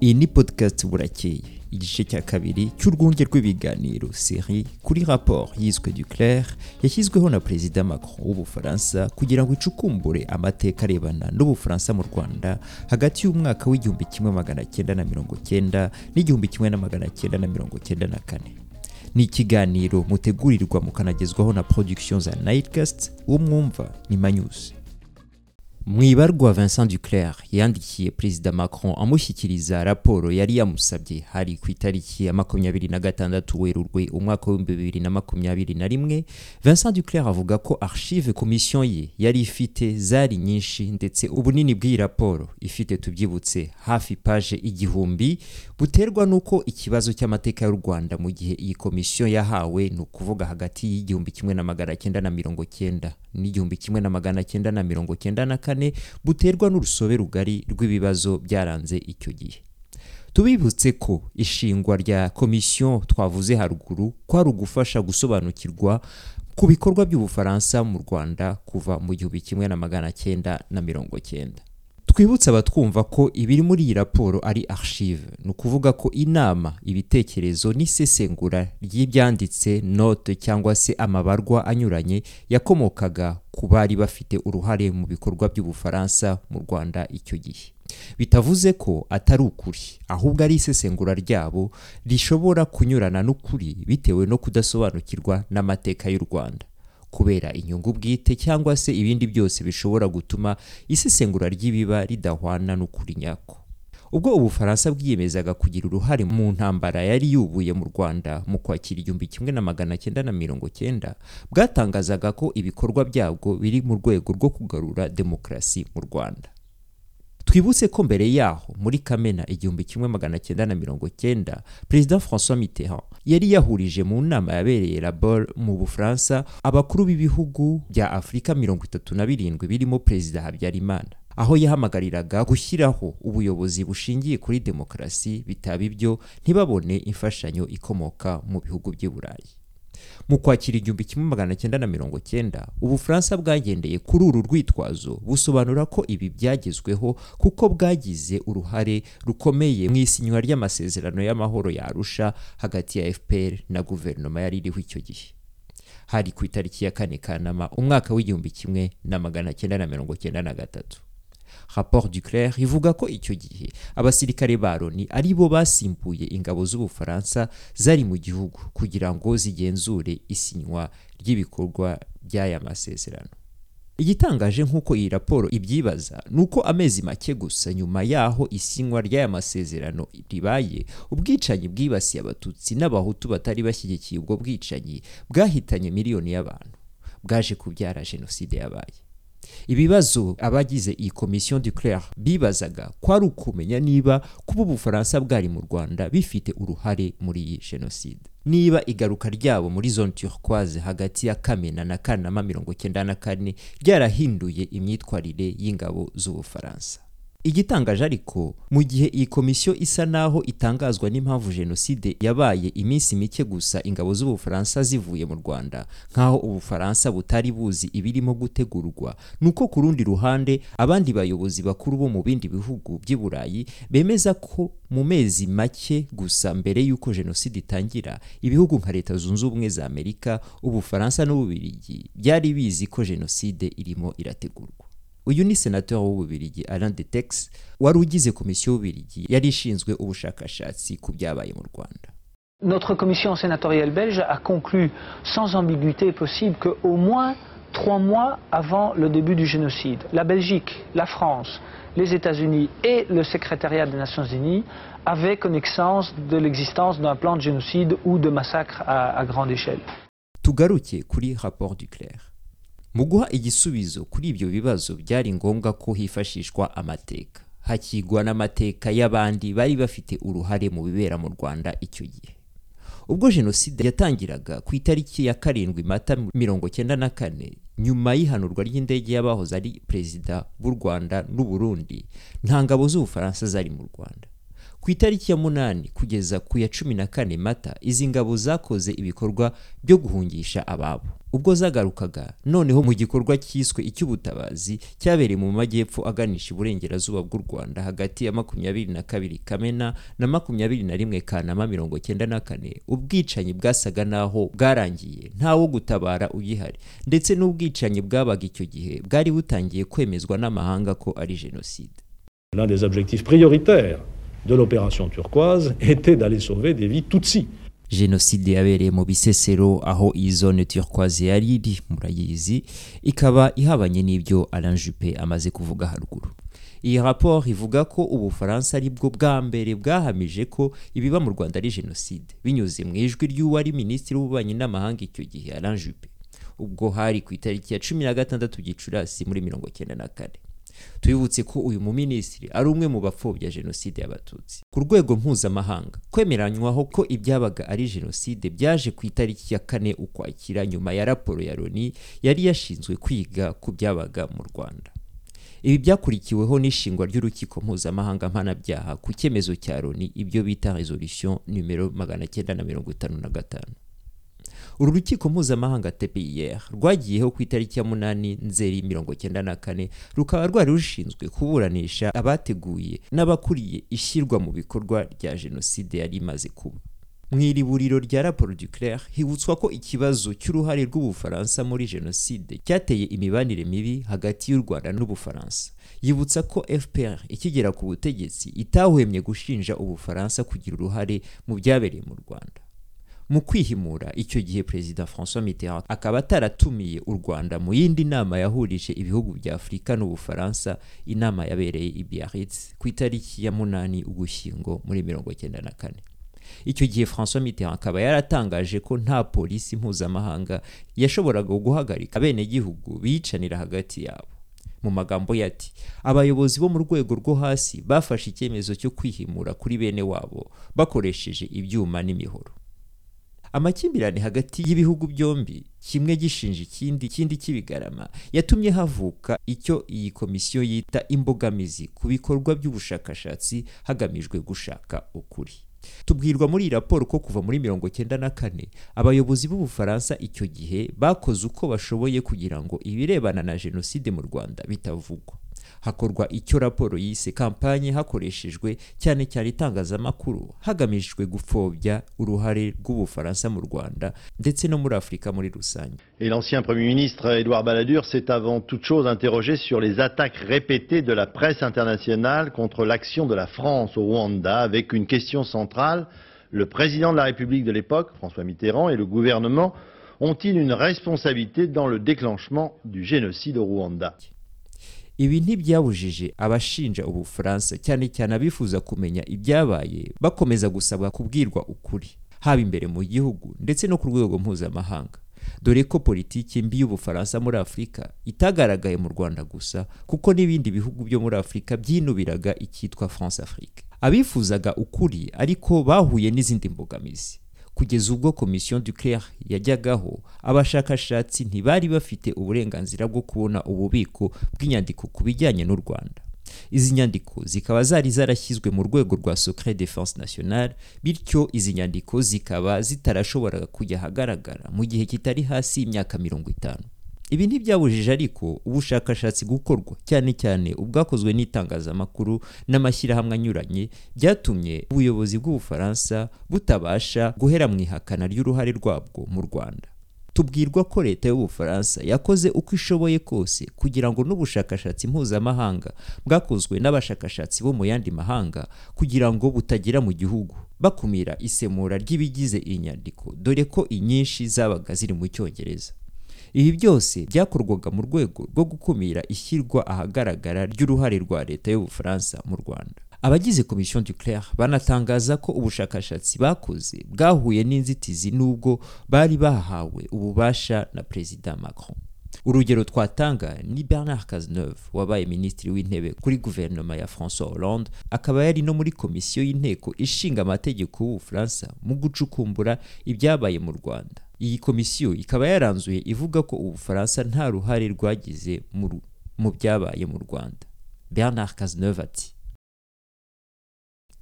iyi ni podcast burakeye igice cya kabiri cy'urwunge rw'ibiganiro seri kuri raporo yiswe duclair yashyizweho na perezida macron w'ubufaransa kugira ngo icukumbure amateka arebana n'ubufaransa mu rwanda hagati y'umwaka w'igihumbi kimwe magana cyenda na mirongo cyenda n'igihumbi kimwe na magana cyenda na mirongo cyenda na kane. Ni ikiganiro mutegurirwa mukanagezwaho na production za nightcast uwo mwumva ni manyusi mu ibarwa Vincent Duclair yandikiye perezida Macron amushyikiriza raporo yari yamusabye hari ku itariki ya makumyabiri na gatandatu werurwe umwaka w'ibihumbi bibiri na makumyabiri na rimwe Vincent Duclair avuga ko archive komisiyo ye yari ifite zari nyinshi ndetse ubunini bw'iyi raporo ifite tubyibutse hafi paje igihumbi buterwa n'uko ikibazo cy'amateka y'u Rwanda mu gihe iyi komisiyo yahawe ni ukuvuga hagati y'igihumbi kimwe na magana cyenda na mirongo cyenda n'igihumbi kimwe na magana cyenda na mirongo cyenda na kane. Buterwa n'urusobe rugari rw'ibibazo byaranze icyo gihe. Tubibutse ko ishingwa rya komisiyo twavuze haruguru kwari ugufasha gusobanukirwa ku bikorwa by'ubufaransa mu rwanda kuva mu gihumbi kimwe na magana cyenda na mirongo cyenda twibutse abatwumva ko ibiri muri iyi raporo ari archive. Ni ukuvuga ko inama ibitekerezo n'isesengura ry'ibyanditse note cyangwa se amabarwa anyuranye yakomokaga ku bari bafite uruhare mu bikorwa by'ubufaransa mu rwanda icyo gihe. Bitavuze ko atari ukuri ahubwo ari isesengura ryabo rishobora kunyurana n'ukuri bitewe no kudasobanukirwa n'amateka y'u rwanda. Kubera inyungu bwite cyangwa se ibindi byose bishobora gutuma isesengura ry'ibiba ridahwana n'ukuri nyako. Ubwo ubufaransa bwiyemezaga kugira uruhare mu ntambara yari yubuye mu rwanda mu kwakira igihumbi kimwe na magana cyenda na mirongo cyenda bwatangazaga ko ibikorwa byabwo biri mu rwego rwo kugarura demokarasi mu rwanda. Twibutse ko mbere yaho muri kamena igihumbi kimwe magana cyenda na mirongo cyenda perezida francois mitterrand yari yahurije mu nama yabereye labor mu bufaransa abakuru b'ibihugu bya afurika mirongo itatu na birindwi birimo perezida habyarimana. Aho yahamagariraga gushyiraho ubuyobozi bushingiye kuri demokarasi bitaba ibyo ntibabone imfashanyo ikomoka mu bihugu by'i burayi. Mu kwakira igihumbi kimwe magana cyenda na mirongo cyenda ubufaransa bwagendeye kuri uru rwitwazo busobanura ko ibi byagezweho kuko bwagize uruhare rukomeye mu isinywa ry'amasezerano y'amahoro yarusha hagati ya fpr na guverinoma yari iriho icyo gihe. Hari ku itariki ya kane kanama umwaka w'igihumbi kimwe na magana cyenda na mirongo cyenda na gatatu. Rapport Duclair ivuga ko icyo gihe abasirikare ba Loni ari bo basimbuye ingabo z'ubufaransa zari mu gihugu kugira ngo zigenzure isinywa ry'ibikorwa by'aya masezerano. Igitangaje nk'uko iyi raporo ibyibaza ni uko amezi make gusa nyuma y'aho isinywa ry'aya masezerano ribaye ubwicanyi bwibasiye abatutsi n'abahutu batari bashyigikiye ubwo bwicanyi bwahitanye miliyoni y'abantu. Bwaje kubyara jenoside yabaye. Ibibazo abagize iyi komisiyo Duclair bibazaga ko ari ukumenya niba kuba ubufaransa bwari mu rwanda bifite uruhare muri iyi jenoside. Niba igaruka ryabo muri zone turquoise hagati ya kamena na kanama mirongo cyenda na kane ryarahinduye imyitwarire y'ingabo z'ubufaransa igitangaje ariko mu gihe iyi komisiyo isa naho itangazwa n'impamvu jenoside yabaye iminsi mike gusa ingabo z'ubufaransa zivuye mu rwanda nk'aho ubufaransa butari buzi ibirimo gutegurwa nuko ku rundi ruhande abandi bayobozi bakuru bo mu bindi bihugu by'i burayi bemeza ko mu mezi make gusa mbere y'uko jenoside itangira ibihugu nka leta zunze ubumwe za amerika ubufaransa n'ububirigi byari bizi ko jenoside irimo irategurwa. Uyu ni senateur w'ububirigi Alain de Tex wari ugize komisiyo y'ububirigi yari ishinzwe ubushakashatsi ku byabaye mu Rwanda Notre commission sénatoriale belge a conclu sans ambiguïté possible qu'au moins trois mois avant le début du génocide, la Belgique, la France, les États-Unis et le secrétariat des Nations Unies avaient connaissance de l'existence d'un plan de génocide ou de massacre à, à grande échelle. tugaruke kuri rapport Duclair mu guha igisubizo kuri ibyo bibazo byari ngombwa ko hifashishwa amateka. Hakigwa n'amateka y'abandi bari bafite uruhare mu bibera mu rwanda icyo gihe. Ubwo jenoside yatangiraga ku itariki ya karindwi mata mirongo cyenda na kane nyuma y'ihanurwa ry'indege y'abahoze ari perezida b'u rwanda n'u burundi nta ngabo z'ubufaransa zari mu rwanda. Ku itariki ya munani kugeza ku ya cumi na kane mata izi ngabo zakoze ibikorwa byo guhungisha ababo. Ubwo zagarukaga noneho mu gikorwa cyiswe icy'ubutabazi cyabereye mu majyepfo aganisha iburengerazuba bw'u rwanda hagati ya makumyabiri na kabiri kamena na makumyabiri na rimwe kanama mirongo cyenda na kane ubwicanyi bwasaga naho bwarangiye ntawo gutabara ugihari ndetse n'ubwicanyi bwabaga icyo gihe bwari butangiye kwemezwa n'amahanga ko ari jenoside. L'un des objectifs prioritaires de l'opération turquoise était d'aller sauver des vies tutsis. jenoside yabereye mu bisesero aho iyi zone turquoise yari iri murayizi ikaba ihabanye n'ibyo Alain Juppé amaze kuvuga haruguru. Iyi raporo ivuga ko ubufaransa ari bwo bwa mbere bwahamije ko ibiba mu rwanda ari jenoside binyuze mu ijwi ry'uwari minisitiri w'ububanyi n'amahanga icyo gihe Alain Juppé. Ubwo hari ku itariki ya cumi na gatandatu gicurasi muri mirongo na kane tubibutse ko uyu muminisitiri ari umwe mu bapfobya jenoside y'abatutsi. Ku rwego mpuzamahanga kwemeranywaho ko ibyabaga ari jenoside byaje ku itariki ya kane ukwakira nyuma ya raporo ya loni yari yashinzwe kwiga ku byabaga mu rwanda. Ibi byakurikiweho n'ishingwa ry'urukiko mpuzamahanga mpanabyaha ku cyemezo cya loni ibyo bita resolution numero magana cyenda na mirongo itanu na gatanu. Uru rukiko mpuzamahanga tpir rwagiyeho ku itariki ya munani nzeri mirongo cyenda na kane rukaba rwari rushinzwe kuburanisha abateguye n'abakuriye ishyirwa mu bikorwa rya jenoside yari imaze kuba. Mu iriburiro rya raporo du claire hibutswa ko ikibazo cy'uruhare rw'ubufaransa muri jenoside cyateye imibanire mibi hagati y'u rwanda n'ubufaransa. Yibutsa ko fpr ikigera ku butegetsi itahwemye gushinja ubufaransa kugira uruhare mu byabereye mu rwanda. Mu kwihimura icyo gihe perezida francois mitterrand akaba ataratumiye u rwanda mu yindi nama yahurije ibihugu bya afurika n'ubufaransa inama yabereye i biarritz ku itariki ya munani ugushyingo muri mirongo cyenda na kane. Icyo gihe francois mitterrand akaba yaratangaje ko nta polisi mpuzamahanga yashoboraga guhagarika abenegihugu biyicanira hagati yabo. Mu magambo ye ati abayobozi bo mu rwego rwo hasi bafashe icyemezo cyo kwihimura kuri bene wabo bakoresheje ibyuma n'imihoro. Amakimbirane hagati y'ibihugu byombi kimwe gishinja ikindi ikindi kibigarama. Yatumye havuka icyo iyi komisiyo yita imbogamizi ku bikorwa by'ubushakashatsi hagamijwe gushaka ukuri. Tubwirwa muri iyi raporo ko kuva muri mirongo cyenda na kane abayobozi b'ubufaransa icyo gihe bakoze uko bashoboye kugira ngo ibirebana na jenoside mu rwanda bitavugwa. Et l'ancien Premier ministre Édouard Balladur s'est avant toute chose interrogé sur les attaques répétées de la presse internationale contre l'action de la France au Rwanda, avec une question centrale. Le président de la République de l'époque, François Mitterrand, et le gouvernement ont-ils une responsabilité dans le déclenchement du génocide au Rwanda? Ibi ntibyabujije abashinja ubufaransa cyane cyane abifuza kumenya ibyabaye bakomeza gusabwa kubwirwa ukuri haba imbere mu gihugu ndetse no ku rwego mpuzamahanga. Dore ko politiki mbi y'ubufaransa muri afurika itagaragaye mu rwanda gusa kuko n'ibindi bihugu byo muri afurika byinubiraga icyitwa france afrique. Abifuzaga ukuri ariko bahuye n'izindi mbogamizi. Kugeza ubwo komisiyo du claire yajyagaho abashakashatsi ntibari bafite uburenganzira bwo kubona ububiko bw'inyandiko ku bijyanye n'u rwanda. Izi nyandiko zikaba zari zarashyizwe mu rwego rwa secret defense nationale bityo izi nyandiko zikaba zitarashoboraga kujya ahagaragara mu gihe kitari hasi y'imyaka mirongo itanu. Ibi ntibyabujije ariko ubushakashatsi gukorwa cyane cyane ubwakozwe n'itangazamakuru n'amashyirahamwe anyuranye byatumye ubuyobozi bw'ubufaransa butabasha guhera mu ihakana ry'uruhare rwabwo mu rwanda. Tubwirwa ko leta y'ubufaransa yakoze uko ishoboye kose kugira ngo n'ubushakashatsi mpuzamahanga bwakozwe n'abashakashatsi bo mu yandi mahanga kugira ngo butagera mu gihugu. Bakumira isemura ry'ibigize iyi nyandiko dore ko inyinshi zabaga ziri mu cyongereza. Ibi byose byakorwaga mu rwego rwo gukumira ishyirwa ahagaragara ry'uruhare rwa leta y'ubufaransa mu rwanda. Abagize komisiyo du claire banatangaza ko ubushakashatsi bakoze bwahuye n'inzitizi n'ubwo bari bahawe ububasha na perezida macron. Urugero twatanga ni bernard cazeneuve wabaye minisitiri w'intebe kuri guverinoma ya françois hollande akaba yari no muri komisiyo y'inteko ishinga amategeko y'ubufaransa mu gucukumbura ibyabaye mu rwanda. Iyi komisiyo ikaba yaranzuye ivuga ko ubufaransa nta ruhare rwagize mu byabaye mu rwanda. Bernard cazeneuve ati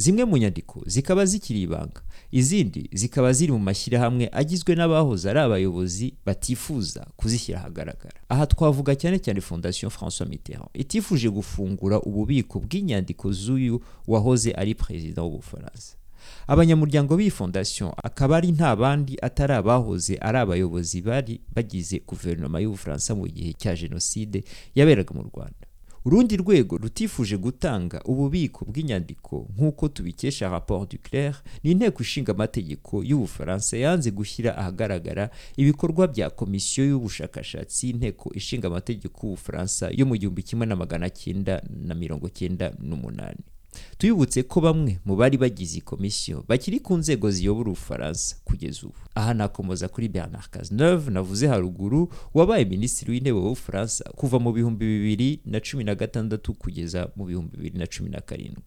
zimwe mu nyandiko zikaba zikiri ibanga. Izindi zikaba ziri mu mashyirahamwe agizwe n'abahoze ari abayobozi batifuza kuzishyira ahagaragara. Aha twavuga cyane cyane fondation françois mitterrand. Itifuje gufungura ububiko bw'inyandiko z'uyu wahoze ari perezida w'ubufaransa abanyamuryango b'iyi fondation akaba ari nta bandi atari abahoze ari abayobozi bari bagize guverinoma y'ubufaransa mu gihe cya jenoside yaberaga mu rwanda. Urundi rwego rutifuje gutanga ububiko bw'inyandiko nk'uko tubikesha rapport du clair ni inteko ishinga amategeko y'ubufaransa yanze gushyira ahagaragara ibikorwa bya komisiyo y'ubushakashatsi y'inteko ishinga amategeko y'ubufaransa yo mu gihumbi kimwe na magana cyenda na mirongo cyenda n'umunani. Tuyibutse ko bamwe mu bari bagize iyi komisiyo bakiri ku nzego ziyobora ubufaransa kugeza ubu. Aha nakomoza kuri bernard cazeneuve navuze haruguru wabaye minisitiri w'intebe w'ubufaransa kuva mu bihumbi bibiri na cumi na gatandatu kugeza mu bihumbi bibiri na cumi na karindwi.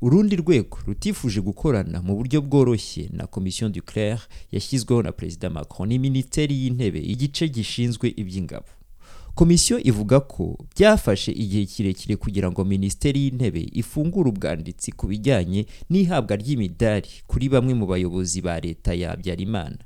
Urundi rwego rutifuje gukorana mu buryo bworoshye na komisiyo du clair yashyizweho na perezida macron ni minisiteri y'intebe igice gishinzwe iby'ingabo. Komisiyo ivuga ko byafashe igihe kirekire kugira ngo minisiteri y'intebe ifungure ubwanditsi ku bijyanye n'ihabwa ry'imidari kuri bamwe mu bayobozi ba leta ya habyarimana.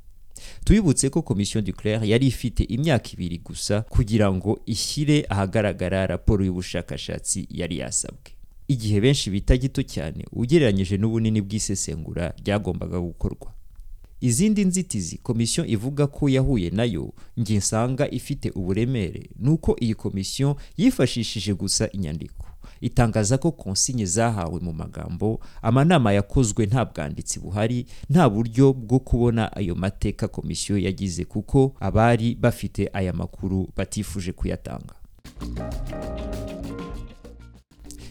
Tubibutse ko komisiyo du clair yari ifite imyaka ibiri gusa kugira ngo ishyire ahagaragara raporo y'ubushakashatsi yari yasabwe. Igihe benshi bita gito cyane ugereranyije n'ubunini bw'isesengura ryagombaga gukorwa. Izindi nzitizi komisiyo ivuga ko yahuye na yo. Njye nsanga ifite uburemere. Nuko iyi komisiyo yifashishije gusa inyandiko. Itangaza ko konsinye zahawe mu magambo. Amanama yakozwe nta bwanditsi buhari nta buryo bwo kubona ayo mateka komisiyo yagize kuko abari bafite aya makuru batifuje kuyatanga.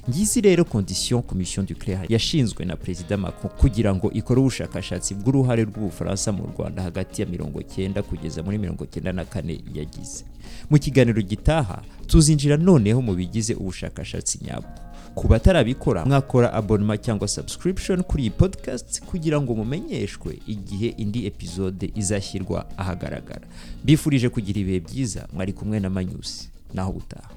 Ngizi rero kondisiyo komisiyo du clair yashinzwe na perezida macron kugira ngo ikore ubushakashatsi bw'uruhare rw'ubufaransa mu rwanda hagati ya mirongo cyenda kugeza muri mirongo cyenda na kane yagize. Mu kiganiro gitaha tuzinjira noneho mu bigize ubushakashatsi nyabwo. Ku batarabikora mwakora abonema cyangwa subscription kuri iyi podcast kugira ngo mumenyeshwe igihe indi episode izashyirwa ahagaragara. Mbifurije kugira ibihe byiza mwari kumwe na manyusi. Naho gutaha